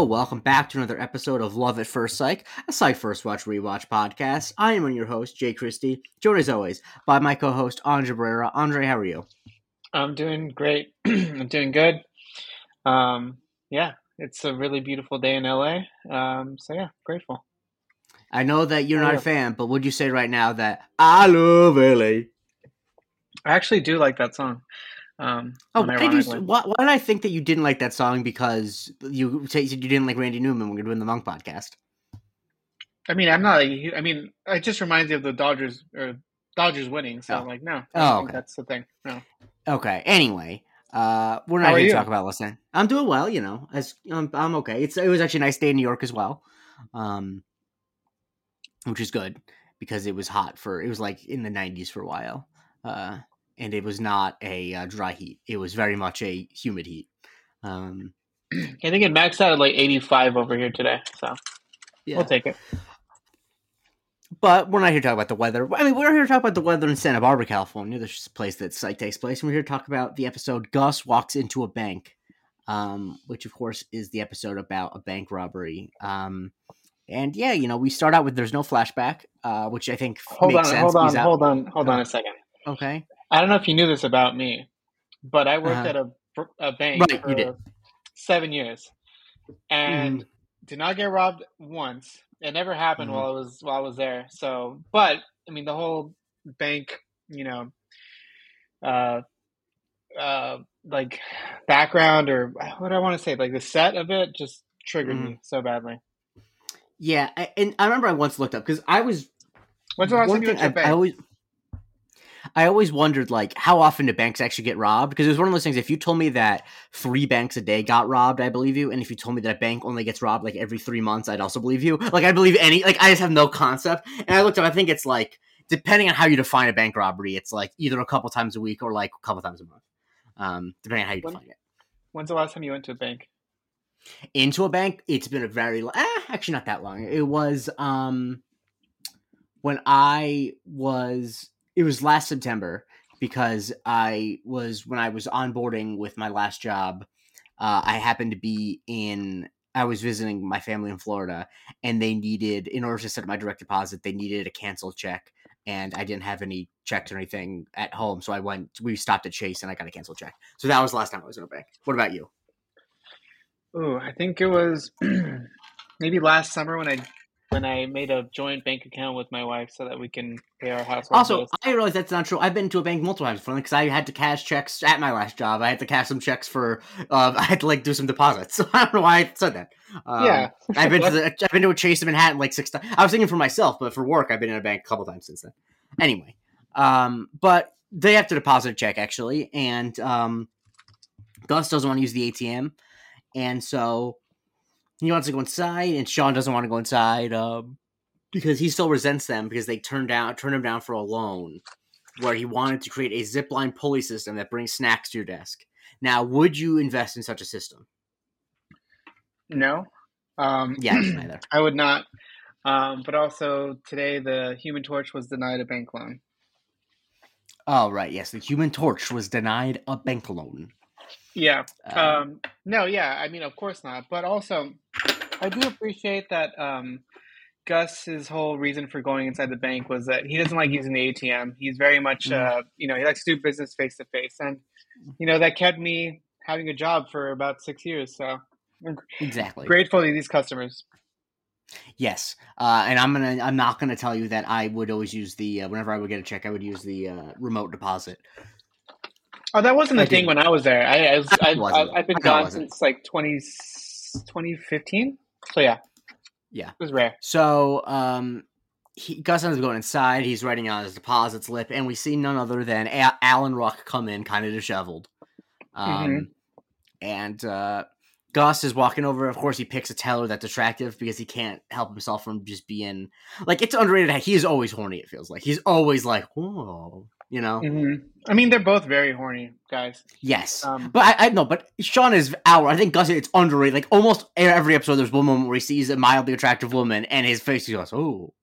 hello. Welcome back to another episode of Love at First Psych, a Psych First Watch Rewatch podcast. I am your host, Jake Christie, joined as always by my co host, Andre Barrera. Andre, how are you? I'm doing great. I'm doing good. Um, yeah, it's a really beautiful day in LA. Um, so, yeah, grateful. I know that you're not a fan, but would you say right now that I love LA? I actually do like that song. Um, oh, why did, you, why, why did I think that you didn't like that song because you said you didn't like Randy Newman when you were doing the Monk podcast? I mean, I'm not. A, I mean, it just reminds me of the Dodgers or Dodgers winning. So oh. I'm like, no. oh, okay. that's the thing. No. Okay. Anyway, uh, we're not here to talk about listening. I'm doing well. You know, as um, I'm okay. It's it was actually a nice day in New York as well, um, which is good because it was hot for it was like in the 90s for a while. Uh, and it was not a uh, dry heat. It was very much a humid heat. Um, I think it maxed out at like 85 over here today. So yeah. we'll take it. But we're not here to talk about the weather. I mean, we're here to talk about the weather in Santa Barbara, California. There's a place that Psych takes place. And we're here to talk about the episode Gus Walks into a Bank, um, which, of course, is the episode about a bank robbery. Um, and yeah, you know, we start out with there's no flashback, uh, which I think hold on, hold on, hold on, hold on a second. Okay. I don't know if you knew this about me, but I worked uh, at a, a bank right, for seven years, and mm. did not get robbed once. It never happened mm. while I was while I was there. So, but I mean, the whole bank, you know, uh, uh, like background or what do I want to say, like the set of it, just triggered mm. me so badly. Yeah, and I remember I once looked up because I was. When's the last time you went to a bank? I always I always wondered like how often do banks actually get robbed? Because it was one of those things. If you told me that three banks a day got robbed, I believe you. And if you told me that a bank only gets robbed like every three months, I'd also believe you. Like I believe any. Like I just have no concept. And I looked up. I think it's like depending on how you define a bank robbery, it's like either a couple times a week or like a couple times a month, um, depending on how you when, define it. When's the last time you went to a bank? Into a bank? It's been a very eh, actually not that long. It was um when I was it was last September because I was when I was onboarding with my last job. Uh, I happened to be in. I was visiting my family in Florida, and they needed, in order to set up my direct deposit, they needed a canceled check, and I didn't have any checks or anything at home, so I went. We stopped at Chase, and I got a canceled check. So that was the last time I was in a bank. What about you? Oh, I think it was maybe last summer when I when I made a joint bank account with my wife so that we can pay our household Also, bills. I realize that's not true. I've been to a bank multiple times because I had to cash checks at my last job. I had to cash some checks for. Uh, I had to like do some deposits. So I don't know why I said that. Um, yeah, I've been to the, I've been to a Chase in Manhattan like six times. I was thinking for myself, but for work, I've been in a bank a couple times since then. Anyway, um, but they have to deposit a check actually, and um, Gus doesn't want to use the ATM, and so he wants to go inside, and Sean doesn't want to go inside um, because he still resents them because they turned down turned him down for a loan where he wanted to create a zipline pulley system that brings snacks to your desk. Now, would you invest in such a system? No. Um, yeah, neither. I would not. Um, but also today, the Human Torch was denied a bank loan. Oh right, yes, the Human Torch was denied a bank loan. Yeah. Um, um, no, yeah. I mean, of course not. But also, I do appreciate that um, Gus's whole reason for going inside the bank was that he doesn't like using the ATM. He's very much, mm. uh, you know, he likes to do business face to face, and you know that kept me having a job for about six years. So exactly grateful to these customers. Yes, uh, and I'm gonna. I'm not gonna tell you that I would always use the. Uh, whenever I would get a check, I would use the uh, remote deposit Oh, that wasn't a thing when I was there. I, I was, I, have been gone since like 20, 2015. So yeah, yeah, it was rare. So um, he, Gus ends up going inside. He's writing on his deposit slip, and we see none other than a- Alan Ruck come in, kind of disheveled. Um, mm-hmm. and uh, Gus is walking over. Of course, he picks a teller that's attractive because he can't help himself from just being like it's underrated. He is always horny. It feels like he's always like, whoa, you know. Mm-hmm. I mean, they're both very horny guys. Yes, um, but I, I know, but Sean is our. I think Gus, it's underrated. Like almost every episode, there's one moment where he sees a mildly attractive woman, and his face he goes, "Oh."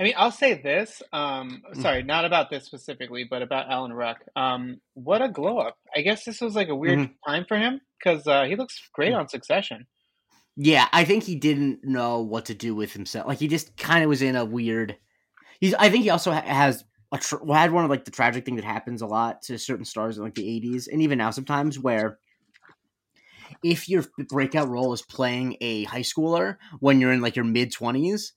I mean, I'll say this. Um, mm. sorry, not about this specifically, but about Alan Ruck. Um, what a glow up! I guess this was like a weird mm-hmm. time for him because uh, he looks great mm. on Succession. Yeah, I think he didn't know what to do with himself. Like he just kind of was in a weird. He's. I think he also has a tra- had one of like the tragic thing that happens a lot to certain stars in like the '80s and even now sometimes where if your breakout role is playing a high schooler when you're in like your mid 20s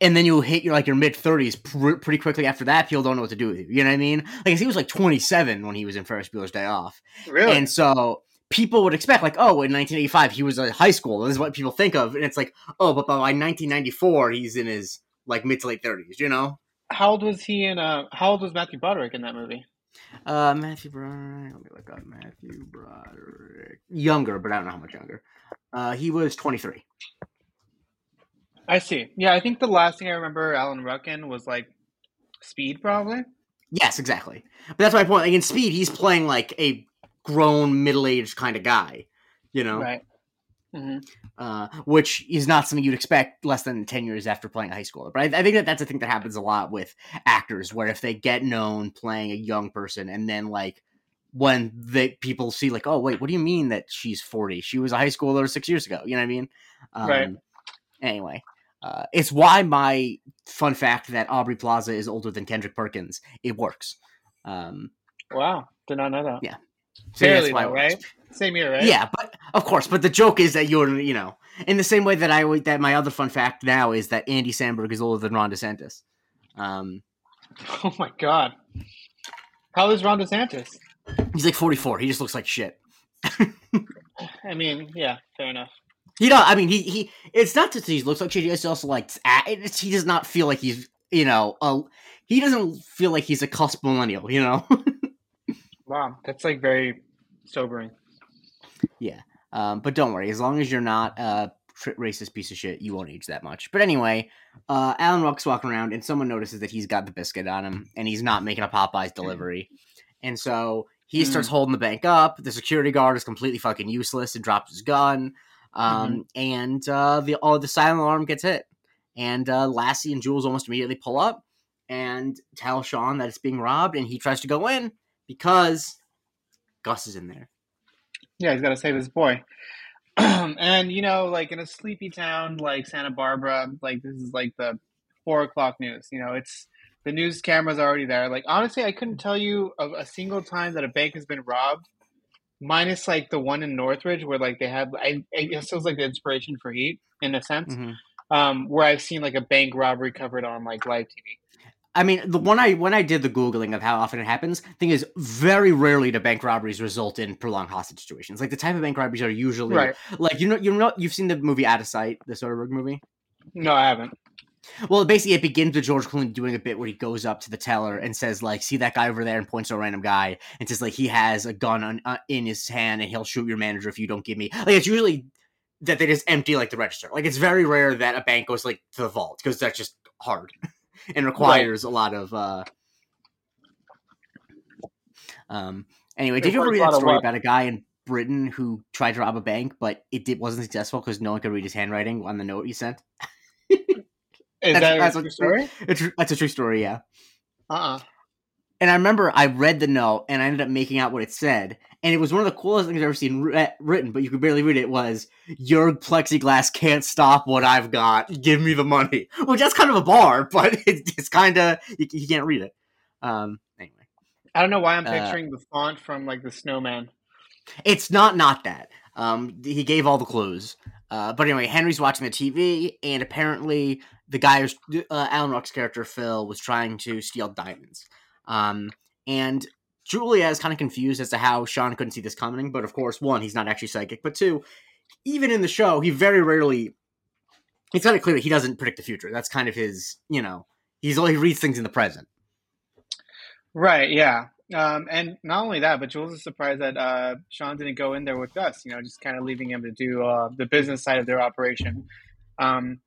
and then you hit your like your mid 30s pr- pretty quickly after that people don't know what to do with you. You know what i mean? Like he was like 27 when he was in ferris bueller's day off. Really? And so people would expect like oh in 1985 he was a high school this is what people think of and it's like oh but by 1994 he's in his like mid to late 30s you know how old was he in uh how old was matthew broderick in that movie uh, Matthew Broderick. Let me look up Matthew Broderick. Younger, but I don't know how much younger. Uh, he was 23. I see. Yeah, I think the last thing I remember Alan Ruck in was like Speed, probably. Yes, exactly. But that's my point. Like in Speed, he's playing like a grown, middle-aged kind of guy. You know, right? Mm-hmm. Uh, which is not something you'd expect less than 10 years after playing a high schooler. But I, I, think that that's a thing that happens a lot with actors, where if they get known playing a young person and then like when the people see like, oh wait, what do you mean that she's 40? She was a high schooler six years ago. You know what I mean? Um, right. Anyway, uh, it's why my fun fact that Aubrey Plaza is older than Kendrick Perkins. It works. Um, wow, did not know that. Yeah, so though, right? Same year, right? Yeah, but of course. But the joke is that you're, you know, in the same way that I that my other fun fact now is that Andy Samberg is older than Ron DeSantis. Um, oh my god, how is Ron DeSantis? He's like 44. He just looks like shit. I mean, yeah, fair enough. You know, I mean, he he. It's not just he looks like shit. It's also like it's, he does not feel like he's you know a, he doesn't feel like he's a cusp millennial. You know. wow, that's like very sobering. Yeah. Um, but don't worry, as long as you're not a racist piece of shit, you won't age that much. But anyway, uh, Alan Ruck's walking around, and someone notices that he's got the biscuit on him, and he's not making a Popeyes delivery. And so he mm. starts holding the bank up. The security guard is completely fucking useless and drops his gun. Um, mm-hmm. And uh, the oh, the silent alarm gets hit, and uh, Lassie and Jules almost immediately pull up and tell Sean that it's being robbed, and he tries to go in because Gus is in there. Yeah, he's got to save his boy. and you know, like in a sleepy town like Santa Barbara, like this is like the four o'clock news. You know, it's the news cameras already there. Like honestly, I couldn't tell you of a single time that a bank has been robbed, minus like the one in Northridge where like they had. I, I guess it was like the inspiration for Heat in a sense, mm-hmm. um, where I've seen like a bank robbery covered on like live TV. I mean, the one I when I did the googling of how often it happens, thing is very rarely do bank robberies result in prolonged hostage situations. Like the type of bank robberies are usually right. like you know you know you've seen the movie Out of Sight, the Soderbergh movie. No, I haven't. Well, basically, it begins with George Clooney doing a bit where he goes up to the teller and says, like, "See that guy over there?" and points to a random guy and says, like, he has a gun on, uh, in his hand and he'll shoot your manager if you don't give me. Like, it's usually that they just empty like the register. Like, it's very rare that a bank goes like to the vault because that's just hard. and requires right. a lot of. Uh... Um. Anyway, did you ever read that story about a guy in Britain who tried to rob a bank, but it did, wasn't successful because no one could read his handwriting on the note he sent? Is that's, that that's a true story? It's, that's a true story. Yeah. Uh. Uh-uh. And I remember I read the note and I ended up making out what it said, and it was one of the coolest things I've ever seen written, but you could barely read it. Was your plexiglass can't stop what I've got? Give me the money. Which that's kind of a bar, but it, it's kind of you, you, can't read it. Um, anyway, I don't know why I'm uh, picturing uh, the font from like the snowman. It's not not that. Um, he gave all the clues. Uh, but anyway, Henry's watching the TV, and apparently the guy, who's, uh, Alan Ruck's character Phil, was trying to steal diamonds. Um, and Julia is kind of confused as to how Sean couldn't see this coming, but of course, one, he's not actually psychic, but two, even in the show, he very rarely. It's kind of clear that he doesn't predict the future. That's kind of his, you know, he's only reads things in the present. Right. Yeah. Um, and not only that, but Jules is surprised that uh, Sean didn't go in there with Gus. You know, just kind of leaving him to do uh, the business side of their operation. Um,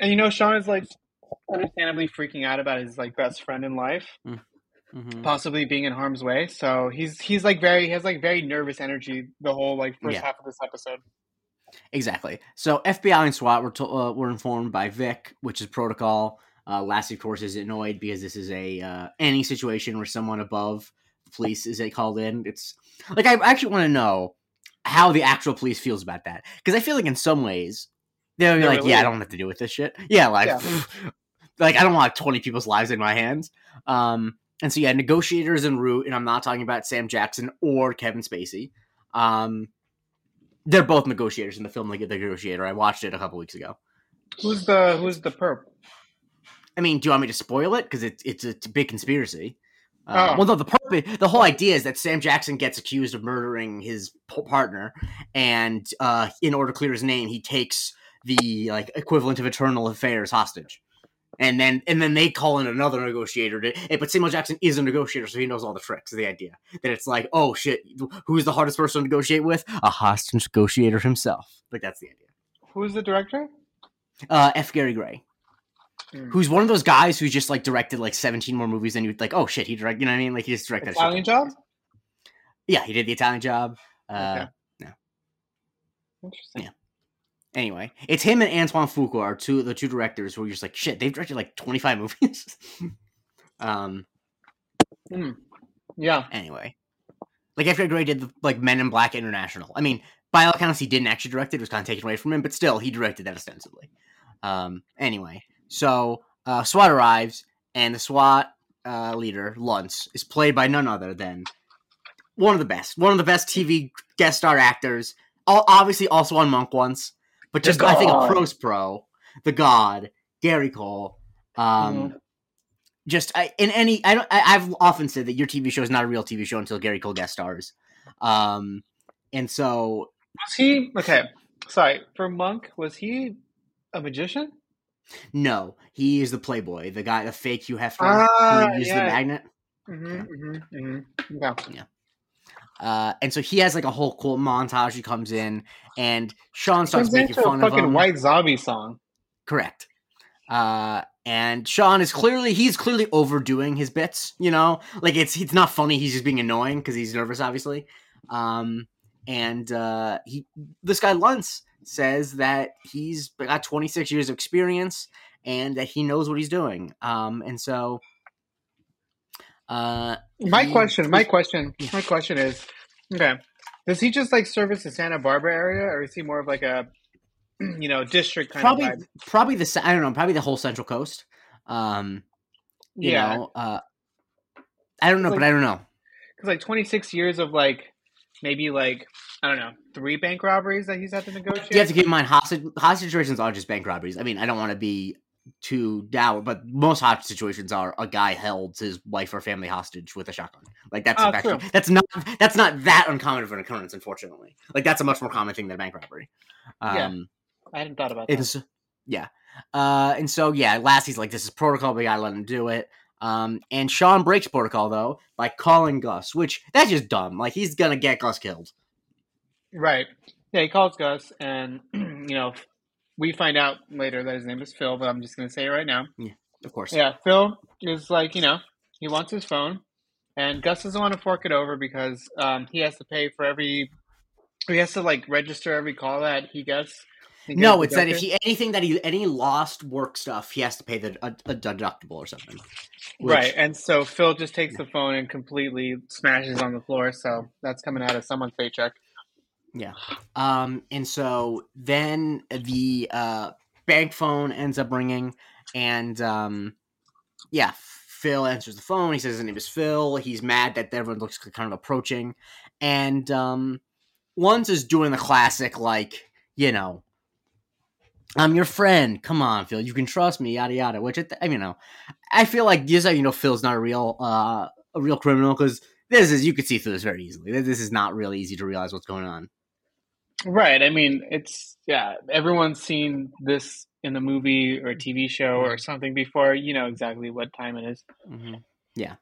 and you know, Sean is like understandably freaking out about his like best friend in life. Mm mm-hmm. possibly being in harm's way. So he's he's like very he has like very nervous energy the whole like first yeah. half of this episode. Exactly. So FBI and SWAT were to, uh, were informed by Vic, which is protocol. Uh, Lassie, of course, is annoyed because this is a uh, any situation where someone above police is a called in. It's like I actually want to know how the actual police feels about that because I feel like in some ways they'll be like, yeah, I don't have to deal with this shit. Yeah, like, yeah. like I don't want twenty people's lives in my hands. Um, and so yeah, negotiators en route, and I'm not talking about Sam Jackson or Kevin Spacey. Um, they're both negotiators in the film like the negotiator. I watched it a couple weeks ago. Who's the who's the perp? I mean, do you want me to spoil it? Because it's it's a big conspiracy. Uh, oh. Well, no, the purpose, the whole idea is that Sam Jackson gets accused of murdering his partner, and uh, in order to clear his name, he takes the like equivalent of Internal Affairs hostage, and then and then they call in another negotiator. To, but Samuel Jackson is a negotiator, so he knows all the tricks. The idea that it's like, oh shit, who's the hardest person to negotiate with? A hostage negotiator himself. Like that's the idea. Who's the director? Uh, F. Gary Gray. Mm. Who's one of those guys who just like directed like 17 more movies than you'd like, oh shit, he directed, you know what I mean? Like he just directed Italian job? Yeah, he did the Italian job. Uh, okay. yeah. Interesting. Yeah. Anyway, it's him and Antoine Fuqua are two the two directors who are just like shit. They've directed like 25 movies. um. Mm. Yeah. Anyway, like after Gray did the, like Men in Black International. I mean, by all accounts, he didn't actually direct it. It was kind of taken away from him, but still, he directed that ostensibly. Um. Anyway, so uh, SWAT arrives, and the SWAT uh, leader, Luntz, is played by none other than one of the best, one of the best TV guest star actors. All, obviously, also on Monk once, but just I think a pro's pro, the God, Gary Cole. Um, mm-hmm. Just I, in any, I don't. I, have often said that your TV show is not a real TV show until Gary Cole guest stars. Um, and so was he okay? Sorry for Monk. Was he a magician? No, he is the Playboy, the guy, the fake Hugh Hefner uh, who used yeah. the magnet. Mm-hmm, yeah. Mm-hmm, mm-hmm. yeah. yeah. Uh, and so he has like a whole cool montage. He comes in, and Sean starts making fun of him. Fucking White Zombie song. Correct. Uh, and Sean is clearly he's clearly overdoing his bits. You know, like it's it's not funny. He's just being annoying because he's nervous, obviously. Um, and uh, he this guy Luntz says that he's got 26 years of experience and that he knows what he's doing. Um, and so, uh, my he, question, my question, my question is, okay, does he just like service the Santa Barbara area, or is he more of like a, you know, district kind probably, of vibe? Probably the I don't know, probably the whole Central Coast. Um, you yeah. know, uh, I don't know, like, but I don't know. Because like 26 years of like maybe like I don't know three bank robberies that he's had to negotiate. You have to keep in mind hostage hostage situations are just bank robberies. I mean, I don't want to be too dour, but most hostage situations are a guy held his wife or family hostage with a shotgun. Like that's oh, actually, that's not that's not that uncommon of an occurrence, unfortunately. Like that's a much more common thing than bank robbery. Um, yeah, I hadn't thought about that. Yeah, uh, and so yeah, last he's like, "This is protocol. We gotta let him do it." Um, and Sean breaks protocol though by calling Gus, which that's just dumb. Like he's gonna get Gus killed. Right. Yeah, he calls Gus, and you know, we find out later that his name is Phil, but I'm just gonna say it right now. Yeah, of course. Yeah, Phil is like, you know, he wants his phone, and Gus doesn't want to fork it over because um, he has to pay for every. He has to like register every call that he gets no, it's that if he anything that he any lost work stuff, he has to pay the a, a deductible or something. Which, right, and so Phil just takes the phone and completely smashes on the floor. So that's coming out of someone's paycheck. Yeah, um, and so then the uh, bank phone ends up ringing, and um, yeah, Phil answers the phone. He says his name is Phil. He's mad that everyone looks kind of approaching, and um, is doing the classic like you know I'm your friend. Come on, Phil. You can trust me. Yada yada. Which I, th- you know, I feel like this. You know, Phil's not a real, uh, a real criminal because this is you could see through this very easily. This is not really easy to realize what's going on. Right. I mean, it's yeah. Everyone's seen this in a movie or a TV show or mm-hmm. something before. You know exactly what time it is. Mm-hmm. Yeah.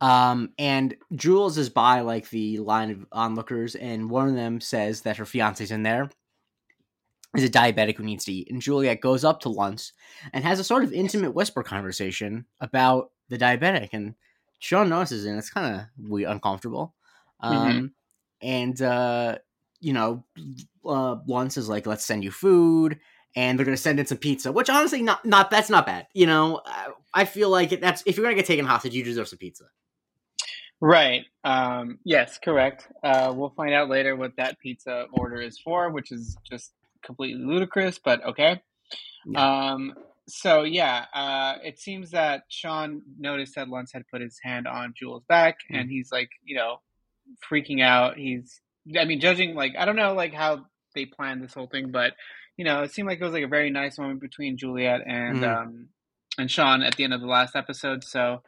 Um, and Jules is by like the line of onlookers, and one of them says that her fiance's in there is a diabetic who needs to eat. And Juliet goes up to Luntz and has a sort of intimate whisper conversation about the diabetic. And Sean notices and it's kind of uncomfortable. Mm-hmm. Um, mm-hmm. And, uh, you know, uh, Luntz is like, let's send you food. And they're going to send in some pizza, which honestly, not, not, that's not bad. You know, I feel like that's, if you're going to get taken hostage, you deserve some pizza. Right. Um, yes, correct. Uh, we'll find out later what that pizza order is for, which is just completely ludicrous, but okay. Yeah. Um, so yeah, uh, it seems that Sean noticed that Luntz had put his hand on Jules' back, mm. and he's like, you know, freaking out. He's, I mean, judging like I don't know like how they planned this whole thing, but you know, it seemed like it was like a very nice moment between Juliet and mm. um and Sean at the end of the last episode. So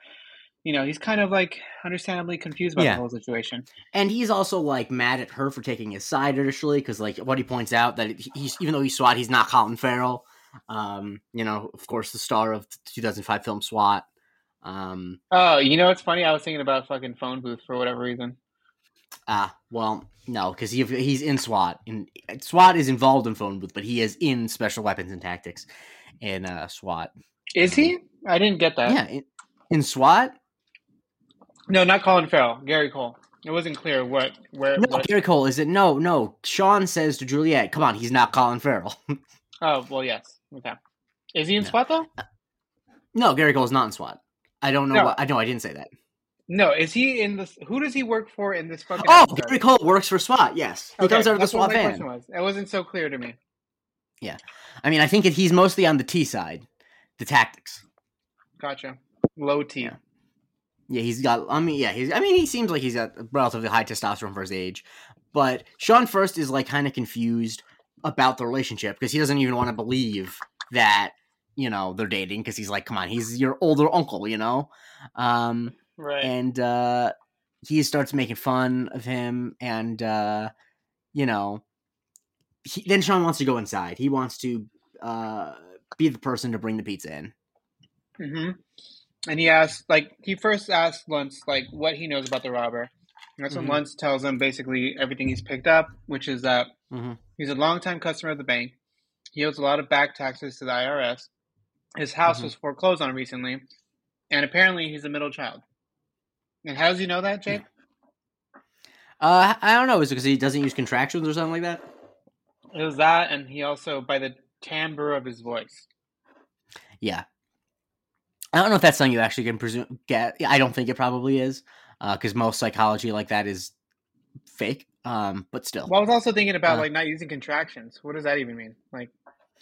you know, he's kind of like understandably confused about yeah. the whole situation. And he's also like mad at her for taking his side initially because, like, what he points out that he's even though he's SWAT, he's not Colin Farrell. Um, you know, of course, the star of the 2005 film SWAT. Um, oh, you know, it's funny. I was thinking about fucking phone booth for whatever reason. Ah, uh, well, no, because he he's in SWAT, and SWAT is involved in phone booth, but he is in special weapons and tactics in uh, SWAT. Is he? I didn't get that. Yeah, in, in SWAT. No, not Colin Farrell. Gary Cole. It wasn't clear what where. No, what... Gary Cole is it? No, no. Sean says to Juliet, "Come on, he's not Colin Farrell." oh well, yes. Okay. Is he in no. SWAT though? No, Gary Cole is not in SWAT. I don't know. No. What, I know. I didn't say that. No, is he in this? Who does he work for in this fucking? Oh, episode? Gary Cole works for SWAT. Yes, he okay, comes out of the SWAT van. Was. It wasn't so clear to me. Yeah, I mean, I think he's mostly on the T side, the tactics. Gotcha. Low T. Yeah. Yeah, he's got. I mean, yeah, he's. I mean, he seems like he's got relatively high testosterone for his age. But Sean first is like kind of confused about the relationship because he doesn't even want to believe that you know they're dating because he's like, come on, he's your older uncle, you know. Um, right. And uh, he starts making fun of him, and uh, you know, he, then Sean wants to go inside. He wants to uh, be the person to bring the pizza in. Mm-hmm and he asks like he first asks Luntz like what he knows about the robber. And that's mm-hmm. when Luntz tells him basically everything he's picked up, which is that mm-hmm. he's a longtime customer of the bank. He owes a lot of back taxes to the IRS. His house mm-hmm. was foreclosed on recently, and apparently he's a middle child. And how does he know that, Jake? Uh, I don't know. Is it because he doesn't use contractions or something like that? It was that, and he also by the timbre of his voice. Yeah, I don't know if that's something you actually can presume get. I don't think it probably is, because uh, most psychology like that is fake. Um, but still. Well, I was also thinking about uh, like not using contractions. What does that even mean? Like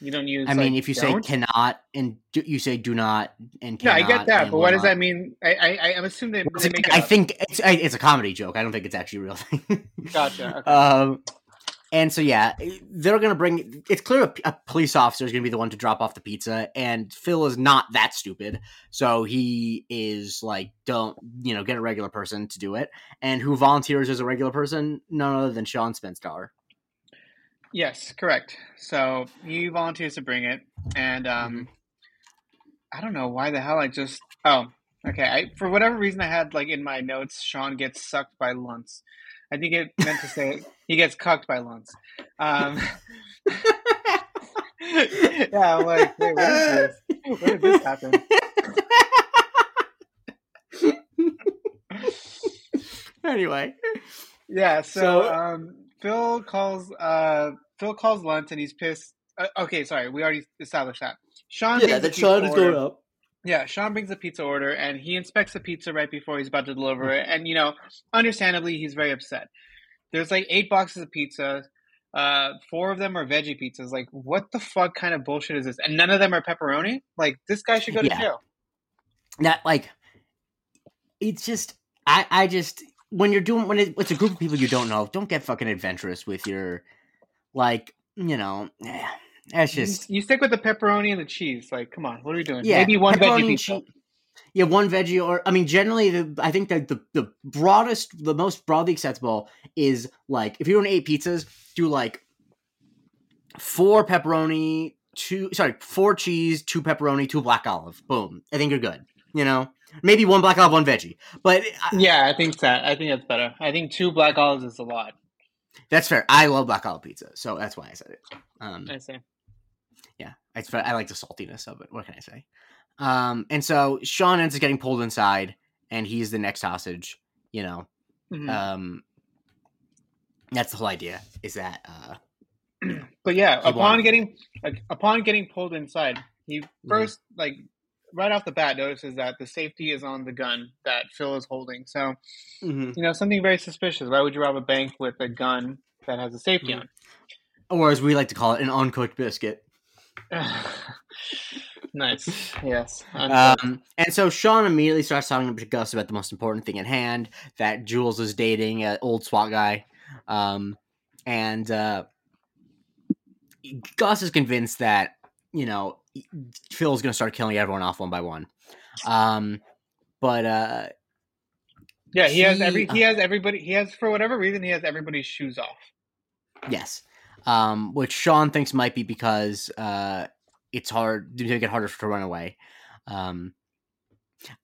you don't use. I mean, like, if you don't? say cannot and do, you say do not and cannot, no, I get that, but what does that mean? I I, I'm assuming they, they. I think it's it's a comedy joke. I don't think it's actually a real thing. gotcha. Okay. Um, and so yeah, they're gonna bring. It's clear a, a police officer is gonna be the one to drop off the pizza, and Phil is not that stupid, so he is like, don't you know, get a regular person to do it. And who volunteers as a regular person? None other than Sean Spencer. Yes, correct. So he volunteers to bring it, and um, mm-hmm. I don't know why the hell I just. Oh, okay. I for whatever reason I had like in my notes, Sean gets sucked by Luntz. I think it meant to say he gets cucked by Luntz. Um, yeah, I'm like, wait, what is this? When did this happen? anyway, yeah. So, so um, Phil calls uh, Phil calls Luntz and he's pissed. Uh, okay, sorry, we already established that. Sean, yeah, that Sean is going up. Yeah, Sean brings a pizza order and he inspects the pizza right before he's about to deliver it. And, you know, understandably, he's very upset. There's like eight boxes of pizza. Uh, four of them are veggie pizzas. Like, what the fuck kind of bullshit is this? And none of them are pepperoni? Like, this guy should go to jail. That, like, it's just, I, I just, when you're doing, when it, it's a group of people you don't know, don't get fucking adventurous with your, like, you know, eh that's just you, you, stick with the pepperoni and the cheese. Like, come on, what are we doing? Yeah, maybe one veggie pizza. Yeah, one veggie, or I mean, generally, the, I think that the the broadest, the most broadly acceptable is like if you're doing eight pizzas, do like four pepperoni, two sorry, four cheese, two pepperoni, two black olive. Boom. I think you're good. You know, maybe one black olive, one veggie. But yeah, I think that I think that's better. I think two black olives is a lot. That's fair. I love black olive pizza, so that's why I said it. Um, I see yeah, it's I like the saltiness of it. What can I say? Um, and so Sean ends up getting pulled inside, and he's the next hostage. You know, mm-hmm. um, that's the whole idea. Is that? Uh, but yeah, upon wanted... getting like, upon getting pulled inside, he 1st mm-hmm. like right off the bat notices that the safety is on the gun that Phil is holding. So, mm-hmm. you know, something very suspicious. Why would you rob a bank with a gun that has a safety mm-hmm. on? Or as we like to call it, an uncooked biscuit. nice. Yes. Um, and so Sean immediately starts talking to Gus about the most important thing at hand that Jules is dating an old SWAT guy. Um, and uh, Gus is convinced that, you know, Phil's going to start killing everyone off one by one. Um, but uh, yeah, he, he, has every he has everybody he has for whatever reason he has everybody's shoes off. Yes, um, which Sean thinks might be because uh, it's hard to make it harder to run away. Um,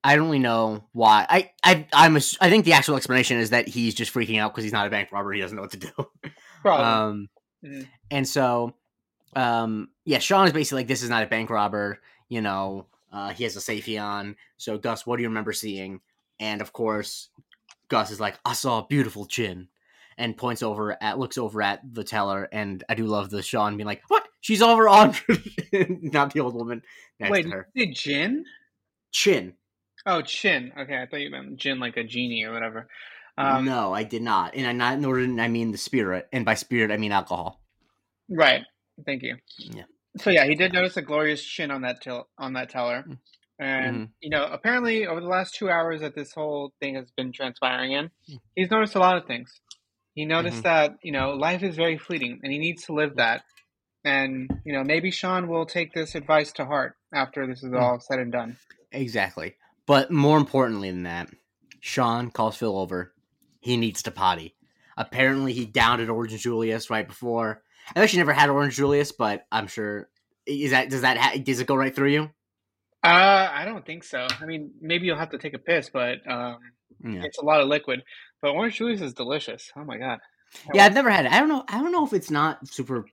I don't really know why. I I I'm a, I think the actual explanation is that he's just freaking out because he's not a bank robber. He doesn't know what to do. Probably. Um, mm-hmm. and so um, yeah, Sean is basically like, this is not a bank robber. You know, uh, he has a safety on. So, Gus, what do you remember seeing? And of course, Gus is like, I saw a beautiful chin, and points over at, looks over at the teller. And I do love the Sean being like, what? She's over on, not the old woman next Wait, to her. Wait, Jin? Chin. Oh, chin. Okay, I thought you meant Jin like a genie or whatever. Um, no, I did not, and I not nor did I mean the spirit, and by spirit I mean alcohol. Right. Thank you. Yeah. So yeah, he did notice a glorious chin on that til- on that teller, mm. and mm-hmm. you know, apparently over the last two hours that this whole thing has been transpiring in, mm. he's noticed a lot of things. He noticed mm-hmm. that you know life is very fleeting, and he needs to live that. And you know, maybe Sean will take this advice to heart after this is mm. all said and done. Exactly, but more importantly than that, Sean calls Phil over. He needs to potty. Apparently, he downed at Orange Julius right before I've actually never had Orange Julius, but I'm sure. Is that does that ha- does it go right through you? Uh, I don't think so. I mean, maybe you'll have to take a piss, but um, yeah. it's a lot of liquid. But Orange Julius is delicious. Oh my god. Yeah, I've never had it. I don't know. I don't know if it's not super.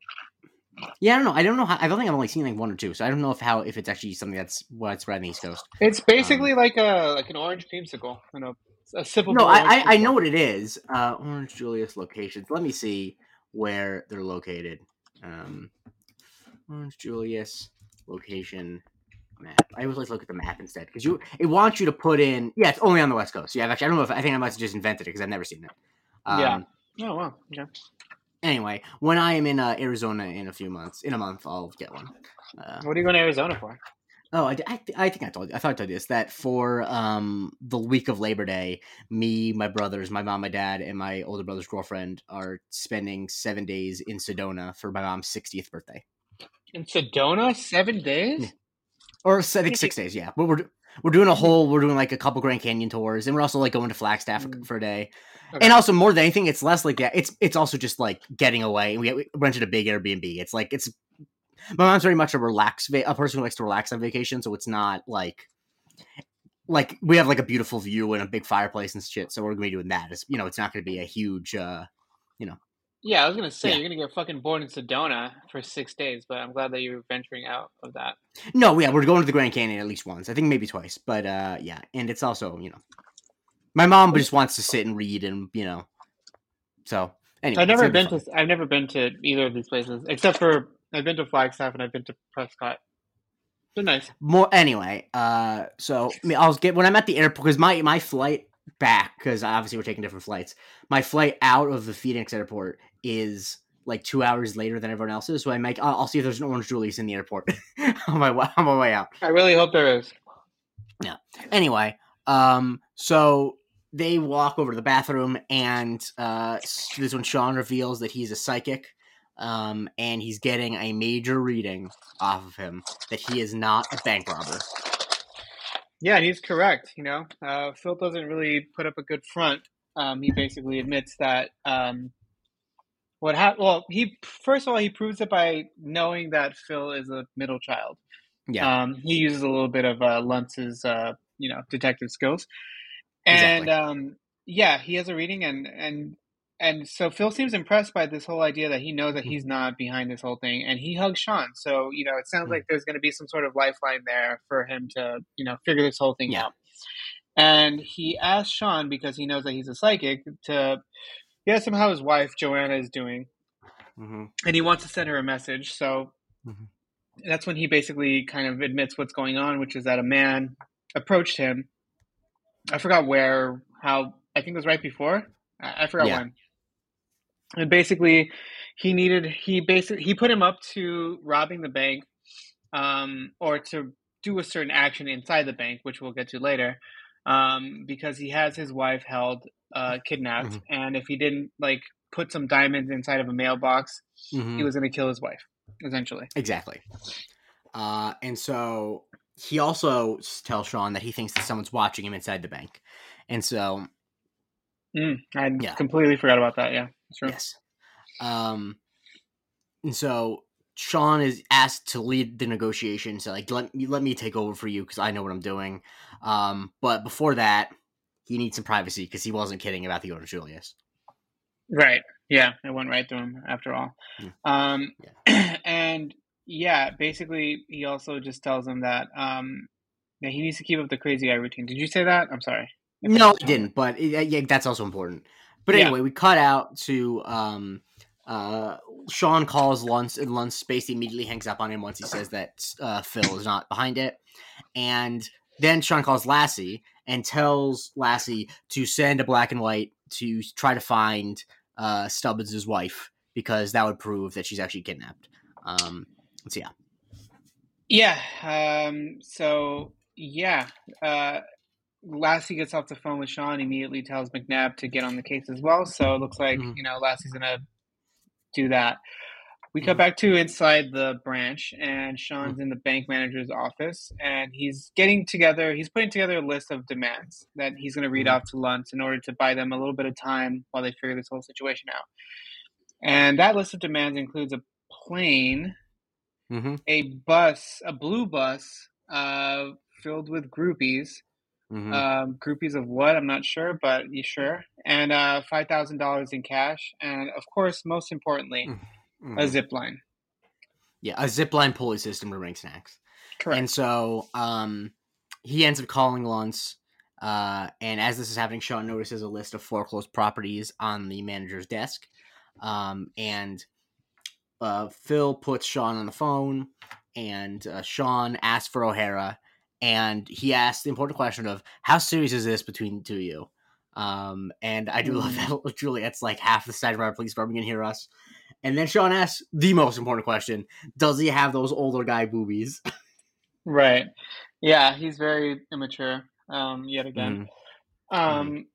Yeah, I don't know. I don't know how. I don't think I've only seen like one or two, so I don't know if how if it's actually something that's widespread on the East Coast. It's basically um, like a like an orange creamsicle, you know, a sip No, I I, I know what it is. Uh, orange Julius locations. Let me see where they're located. Um, Orange Julius location map. I always like to look at the map instead because you it wants you to put in. Yeah, it's only on the west coast. Yeah, actually, I don't know if I think I must have just invented it because I've never seen it. Um, yeah. Oh wow. Yeah. Anyway, when I am in uh, Arizona in a few months, in a month, I'll get one. Uh, what are you going to Arizona for? Oh, I, I, I, think I told you. I thought I told you this that for um the week of Labor Day, me, my brothers, my mom, my dad, and my older brother's girlfriend are spending seven days in Sedona for my mom's sixtieth birthday. In Sedona, seven days, yeah. or I think six days. Yeah, but we're we're doing a whole. We're doing like a couple Grand Canyon tours, and we're also like going to Flagstaff mm. for a day. Okay. And also more than anything, it's less like that. It's it's also just like getting away. We, we rented a big Airbnb. It's like it's my mom's very much a relax va- a person who likes to relax on vacation, so it's not like like we have like a beautiful view and a big fireplace and shit. So we're gonna be doing that. It's you know, it's not gonna be a huge uh you know. Yeah, I was gonna say yeah. you're gonna get fucking bored in Sedona for six days, but I'm glad that you're venturing out of that. No, yeah, we're going to the Grand Canyon at least once. I think maybe twice, but uh yeah, and it's also you know, my mom just wants to sit and read and you know, so anyway. I've never been to I've never been to either of these places except for I've been to Flagstaff and I've been to Prescott. They're nice. More anyway. Uh, so I mean, I'll get when I'm at the airport because my my flight back because obviously we're taking different flights. My flight out of the Phoenix airport is like two hours later than everyone else's. So I make I'll, I'll see if there's an Orange Julius in the airport on my on my way out. I really hope there is. Yeah. Anyway, um, so they walk over to the bathroom, and uh, this when Sean reveals that he's a psychic um, and he's getting a major reading off of him that he is not a bank robber. Yeah, and he's correct. You know, uh, Phil doesn't really put up a good front. Um, he basically admits that um, what happened. Well, he first of all he proves it by knowing that Phil is a middle child. Yeah, um, he uses a little bit of uh, Luntz's, uh, you know, detective skills, and exactly. um, yeah, he has a reading, and and and so Phil seems impressed by this whole idea that he knows that he's not behind this whole thing, and he hugs Sean. So you know, it sounds mm-hmm. like there's going to be some sort of lifeline there for him to you know figure this whole thing yeah. out. And he asks Sean because he knows that he's a psychic to he asks him how his wife Joanna is doing, mm-hmm. and he wants to send her a message. So mm-hmm. that's when he basically kind of admits what's going on, which is that a man approached him. I forgot where, how. I think it was right before. I, I forgot yeah. when. And basically, he needed he basically he put him up to robbing the bank, um, or to do a certain action inside the bank, which we'll get to later, um, because he has his wife held uh, kidnapped, mm-hmm. and if he didn't like put some diamonds inside of a mailbox, mm-hmm. he was going to kill his wife, essentially. Exactly. Uh, and so he also tells Sean that he thinks that someone's watching him inside the bank, and so mm, I yeah. completely forgot about that. Yeah, true. Yes. Um, and so Sean is asked to lead the negotiations. So like, let me let me take over for you because I know what I'm doing. Um, but before that, he needs some privacy because he wasn't kidding about the Orange Julius. Right. Yeah, it went right through him after all. Yeah. Um, yeah. and yeah, basically, he also just tells him that um, that he needs to keep up the crazy guy routine. Did you say that? I'm sorry. No, I didn't. But it, yeah, that's also important. But anyway, yeah. we cut out to um, uh, Sean calls Luntz, and Luntz basically immediately hangs up on him once he says that uh, Phil is not behind it. And then Sean calls Lassie and tells Lassie to send a black and white to try to find uh, Stubbins' wife because that would prove that she's actually kidnapped. Um, so yeah, yeah. Um, so yeah, uh, Lassie gets off the phone with Sean. Immediately tells McNab to get on the case as well. So it looks like mm-hmm. you know Lassie's gonna do that. We cut mm-hmm. back to inside the branch, and Sean's mm-hmm. in the bank manager's office, and he's getting together. He's putting together a list of demands that he's going to read mm-hmm. off to Luntz in order to buy them a little bit of time while they figure this whole situation out. And that list of demands includes a plane, mm-hmm. a bus, a blue bus uh, filled with groupies. Mm-hmm. Um, groupies of what? I'm not sure, but you sure? And uh, five thousand dollars in cash, and of course, most importantly, mm mm-hmm. a zip line. Yeah, a zip line pulley system to bring snacks. Correct. And so um, he ends up calling Luntz. Uh, and as this is happening, Sean notices a list of foreclosed properties on the manager's desk. Um, and uh, Phil puts Sean on the phone, and uh, Sean asks for O'Hara, and he asks the important question of how serious is this between the two of you? Um, and I do mm. love that Juliet's like half the size of our police department can hear us. And then Sean asks the most important question: Does he have those older guy boobies? right. Yeah, he's very immature. Um, yet again. Mm. Um,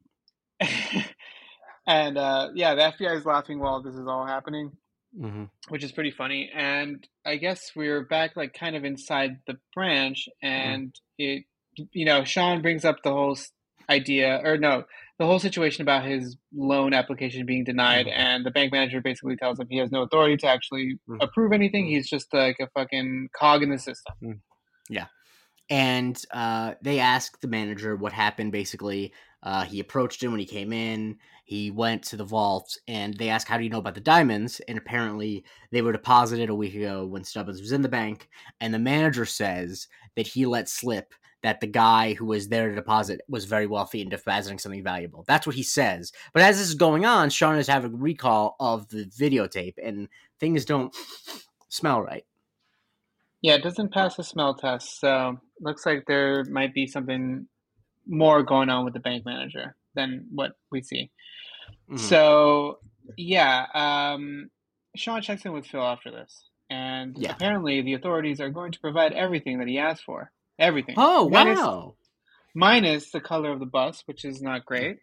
mm. and uh, yeah, the FBI is laughing while this is all happening, mm-hmm. which is pretty funny. And I guess we're back, like, kind of inside the branch, mm-hmm. and mm. it, you know, Sean brings up the whole idea, or no, the whole situation about his loan application being denied, mm-hmm. and the bank manager basically tells him he has no authority to actually mm-hmm. approve anything. Mm-hmm. He's just like a fucking cog in the system. Yeah. And uh, they ask the manager what happened. Basically, uh, he approached him when he came in. He went to the vault, and they ask, "How do you know about the diamonds?" And apparently, they were deposited a week ago when Stubbins was in the bank. And the manager says that he let slip that the guy who was there to deposit was very wealthy and depositing something valuable. That's what he says. But as this is going on, Sean is having a recall of the videotape, and things don't smell right. Yeah, it doesn't pass the smell test. So looks like there might be something more going on with the bank manager than what we see. Mm-hmm. So yeah, um, Sean checks in with Phil after this, and yeah. apparently the authorities are going to provide everything that he asked for. Everything. Oh minus, wow! Minus the color of the bus, which is not great.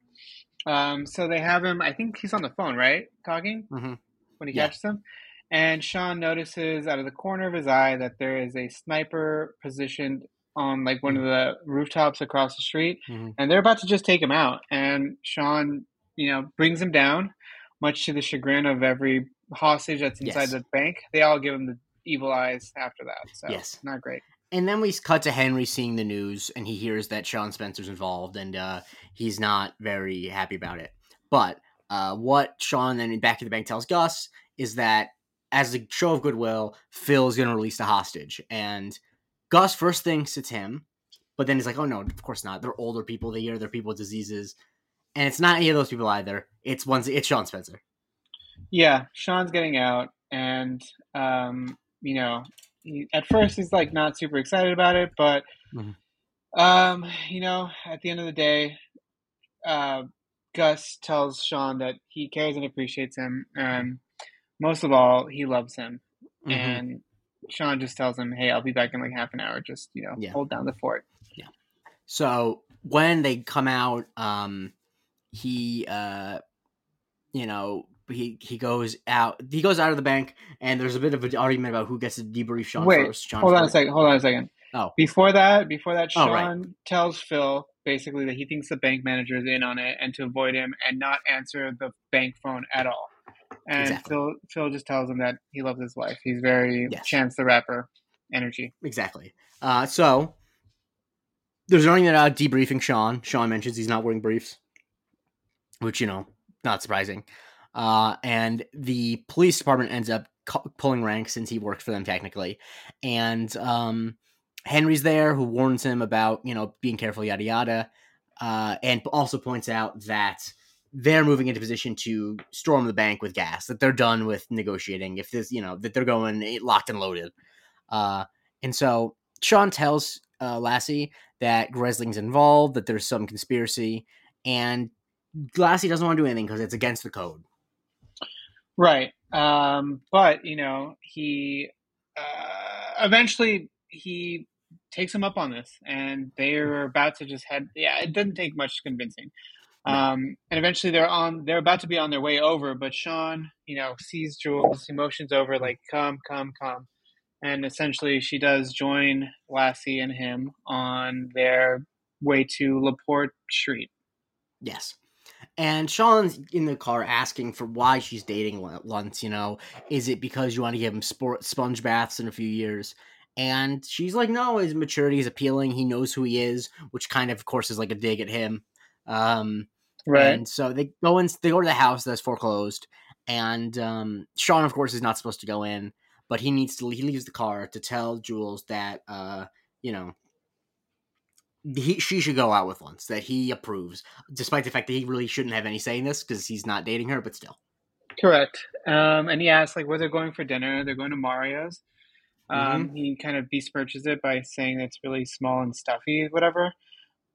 Um, so they have him. I think he's on the phone, right, talking mm-hmm. when he yeah. catches them. And Sean notices out of the corner of his eye that there is a sniper positioned on like one of the rooftops across the street, mm-hmm. and they're about to just take him out. And Sean, you know, brings him down, much to the chagrin of every hostage that's inside yes. the bank. They all give him the evil eyes after that. So yes, not great. And then we cut to Henry seeing the news, and he hears that Sean Spencer's involved, and uh, he's not very happy about it. But uh, what Sean then back in the bank tells Gus is that as a show of goodwill, Phil is going to release the hostage, and Gus first thinks it's him, but then he's like, "Oh no, of course not. They're older people. They hear they're people with diseases, and it's not any of those people either. It's ones. It's Sean Spencer." Yeah, Sean's getting out, and um, you know he, at first he's like not super excited about it, but mm-hmm. um, you know, at the end of the day, uh, Gus tells Sean that he cares and appreciates him, and most of all, he loves him. Mm-hmm. And Sean just tells him, "Hey, I'll be back in like half an hour. Just you know, yeah. hold down the fort." Yeah. So when they come out, um, he, uh, you know, he he goes out. He goes out of the bank, and there's a bit of an argument about who gets to debrief Sean Wait, first. Sean hold first. on a second. Hold on a second. Oh, before that, before that, Sean oh, right. tells Phil basically that he thinks the bank manager is in on it, and to avoid him and not answer the bank phone at all. And exactly. Phil Phil just tells him that he loves his wife. He's very yes. Chance the Rapper energy. Exactly. Uh, so there's an argument about debriefing Sean. Sean mentions he's not wearing briefs, which you know, not surprising. Uh, and the police department ends up cu- pulling rank since he works for them technically. And um, Henry's there, who warns him about you know being careful, yada yada, uh, and also points out that they're moving into position to storm the bank with gas. That they're done with negotiating. If this, you know, that they're going locked and loaded. Uh, and so Sean tells uh, Lassie that Gresling's involved, that there's some conspiracy, and Lassie doesn't want to do anything because it's against the code. Right. Um, but you know, he uh, eventually he takes him up on this, and they're about to just head. Yeah, it doesn't take much convincing. Um, and eventually they're on. They're about to be on their way over, but Sean, you know, sees Jules' emotions over, like "come, come, come," and essentially she does join Lassie and him on their way to Laporte Street. Yes. And Sean's in the car asking for why she's dating Luntz. You know, is it because you want to give him sport sponge baths in a few years? And she's like, no, his maturity is appealing. He knows who he is, which kind of, of course, is like a dig at him. Um, right. And so they go in. They go to the house that's foreclosed, and um, Sean, of course, is not supposed to go in, but he needs to. He leaves the car to tell Jules that, uh, you know, he, she should go out with Luntz. That he approves, despite the fact that he really shouldn't have any say in this because he's not dating her, but still. Correct. Um, and he asks like where they're going for dinner. They're going to Mario's. Um, mm-hmm. He kind of besmirches it by saying it's really small and stuffy, whatever.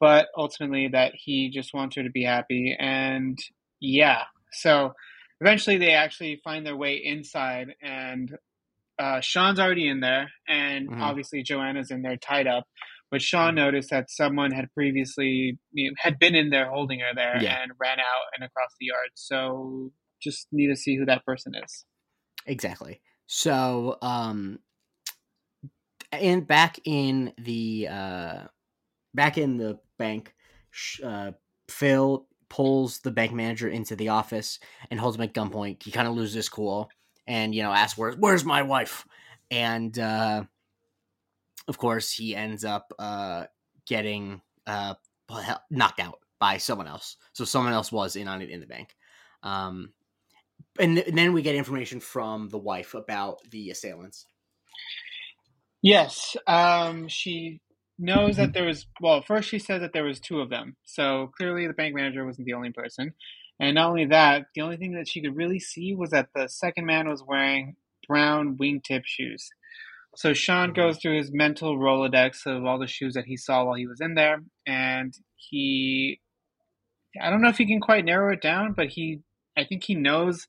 But ultimately, that he just wants her to be happy. And yeah, so eventually they actually find their way inside, and uh, Sean's already in there, and mm-hmm. obviously Joanna's in there tied up. But Sean mm-hmm. noticed that someone had previously you know, had been in there holding her there yeah. and ran out and across the yard. So just need to see who that person is. Exactly. So um, and back in the uh, back in the bank, uh, Phil pulls the bank manager into the office and holds him at gunpoint. He kind of loses his cool and you know asks, "Where's where's my wife?" And uh, of course, he ends up uh, getting uh, knocked out by someone else. So someone else was in on it in the bank. Um, and, th- and then we get information from the wife about the assailants. Yes, um, she knows that there was. Well, first she says that there was two of them, so clearly the bank manager wasn't the only person. And not only that, the only thing that she could really see was that the second man was wearing brown wingtip shoes. So Sean mm-hmm. goes through his mental rolodex of all the shoes that he saw while he was in there, and he. I don't know if he can quite narrow it down, but he. I think he knows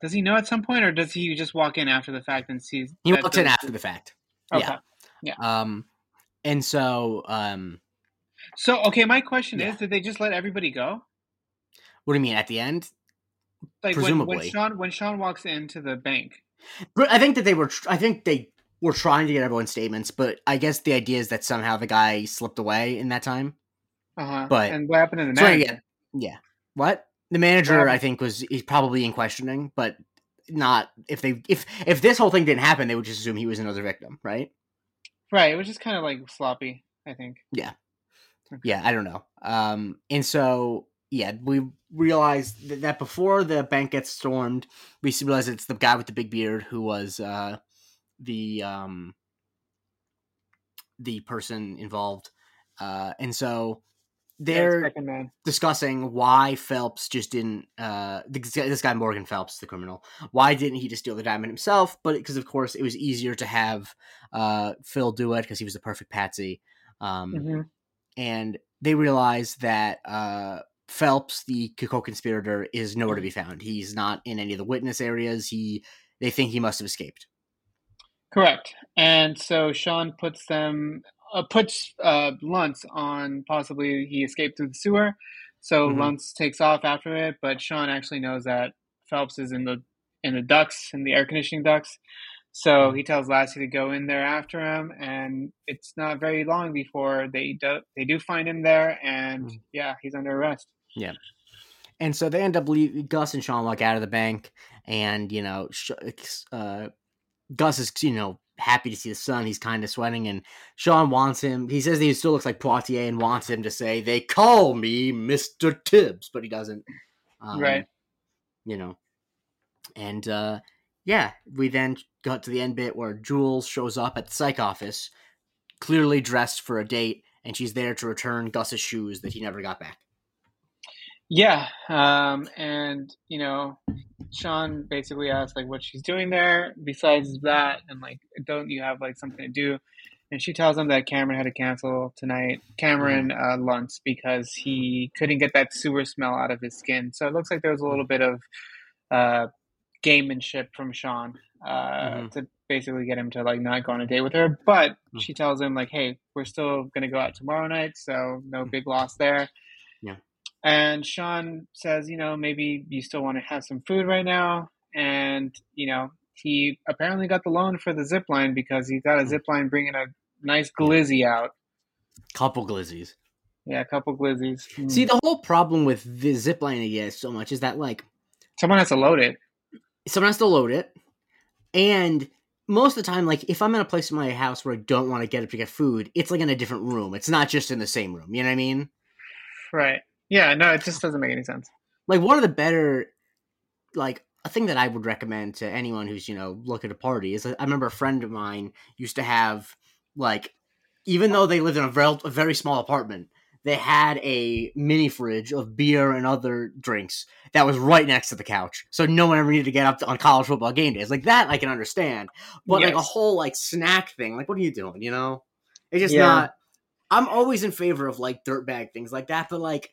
does he know at some point, or does he just walk in after the fact and sees? He walks in after the fact. Okay. Yeah. Yeah. Um, and so, um, so okay. My question yeah. is: Did they just let everybody go? What do you mean at the end? Like Presumably. When, when Sean when Sean walks into the bank. I think that they were. I think they were trying to get everyone's statements, but I guess the idea is that somehow the guy slipped away in that time. Uh huh. But and what happened to the manager? yeah, yeah. What? The manager, I think, was he's probably in questioning, but not if they if if this whole thing didn't happen, they would just assume he was another victim, right? Right. It was just kind of like sloppy, I think. Yeah. Yeah, I don't know. Um, and so yeah, we realized that before the bank gets stormed, we realize it's the guy with the big beard who was uh, the um, the person involved, uh, and so they're discussing why Phelps just didn't. Uh, this guy Morgan Phelps, the criminal, why didn't he just steal the diamond himself? But because of course it was easier to have uh, Phil do it because he was the perfect patsy. Um, mm-hmm. And they realize that uh, Phelps, the co-conspirator, is nowhere to be found. He's not in any of the witness areas. He they think he must have escaped. Correct. And so Sean puts them uh, puts uh, Luntz on possibly he escaped through the sewer. So mm-hmm. Luntz takes off after it, but Sean actually knows that Phelps is in the in the ducts in the air conditioning ducts. So mm-hmm. he tells Lassie to go in there after him, and it's not very long before they do they do find him there, and mm-hmm. yeah, he's under arrest. Yeah. And so they end up leaving Gus and Sean walk out of the bank, and you know, uh, Gus is you know happy to see the son. He's kind of sweating, and Sean wants him. He says he still looks like Poitier and wants him to say, "They call me Mister Tibbs," but he doesn't. Um, right. You know, and uh, yeah, we then got to the end bit where Jules shows up at the Psych office, clearly dressed for a date, and she's there to return Gus's shoes that he never got back. Yeah, um, and you know, Sean basically asked like what she's doing there besides that, and like, don't you have like something to do? And she tells him that Cameron had to cancel tonight, Cameron mm-hmm. uh, Luntz, because he couldn't get that sewer smell out of his skin. So it looks like there was a little bit of uh, gamemanship from Sean uh, mm-hmm. to basically get him to like not go on a date with her. But mm-hmm. she tells him like, "Hey, we're still gonna go out tomorrow night, so no mm. big loss there." And Sean says, you know, maybe you still want to have some food right now. And, you know, he apparently got the loan for the zip line because he got a zip line bringing a nice glizzy out. Couple glizzies. Yeah, a couple glizzies. Mm. See, the whole problem with the zip line again so much is that, like, someone has to load it. Someone has to load it. And most of the time, like, if I'm in a place in my house where I don't want to get up to get food, it's like in a different room. It's not just in the same room. You know what I mean? Right. Yeah, no, it just doesn't make any sense. Like one of the better, like a thing that I would recommend to anyone who's you know looking to party is I remember a friend of mine used to have like, even though they lived in a very, a very small apartment, they had a mini fridge of beer and other drinks that was right next to the couch, so no one ever needed to get up to, on college football game days. Like that, I can understand, but yes. like a whole like snack thing, like what are you doing? You know, it's just yeah. not. I'm always in favor of like dirtbag things like that, but like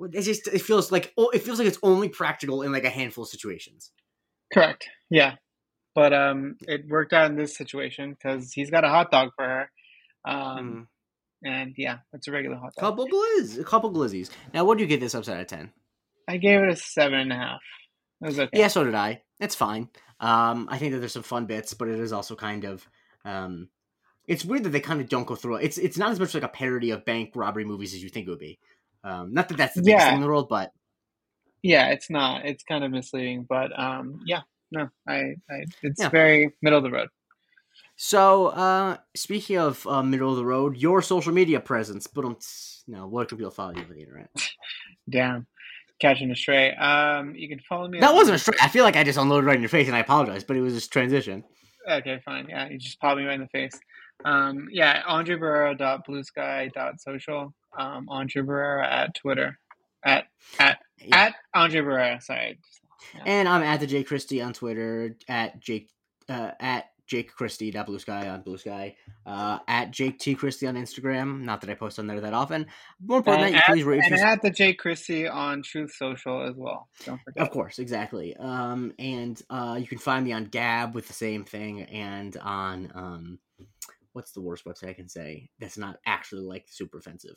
it just it feels like oh, it feels like it's only practical in like a handful of situations. Correct. Yeah, but um, it worked out in this situation because he's got a hot dog for her. Um, mm. and yeah, it's a regular hot dog. Couple glizz, a couple glizzies. Now, what do you get this upside of ten? I gave it a seven and a half. It was okay. Yeah, so did I. It's fine. Um, I think that there's some fun bits, but it is also kind of um, it's weird that they kind of don't go through it. It's it's not as much like a parody of bank robbery movies as you think it would be. Um, not that that's the biggest yeah. thing in the world, but yeah, it's not. It's kind of misleading, but um, yeah, no, I, I it's yeah. very middle of the road. So, uh, speaking of uh, middle of the road, your social media presence, but no, where can people follow you on the internet? Damn, catching a stray. Um, you can follow me. That on- wasn't a stray. I feel like I just unloaded right in your face, and I apologize, but it was just transition. Okay, fine. Yeah, you just popped me right in the face. Um, yeah, Andre Barrera.bluesky.social um, Andre Barrera at Twitter. At at yeah. at Andre Barrera. Sorry. Yeah. And I'm at the Jake Christie on Twitter. At Jake uh, at Jake Christie. Bluesky on Bluesky. Uh, at Jake T Christie on Instagram. Not that I post on there that often. More important, and, that, at, please rate. And at the Jake Christie on Truth Social as well. Don't forget. Of course, exactly. Um, and uh, you can find me on Gab with the same thing, and on um, what's the worst website I can say that's not actually like super offensive.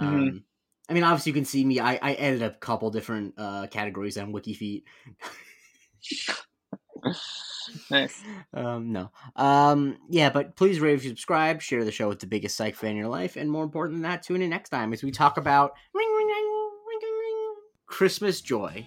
Mm-hmm. Um, I mean, obviously, you can see me. I, I edit a couple different uh, categories on WikiFeet. nice. Um, no. Um, yeah, but please rate, subscribe, share the show with the biggest Psych fan in your life, and more important than that, tune in next time as we talk about ring, ring, ring, ring, ring, ring, Christmas joy.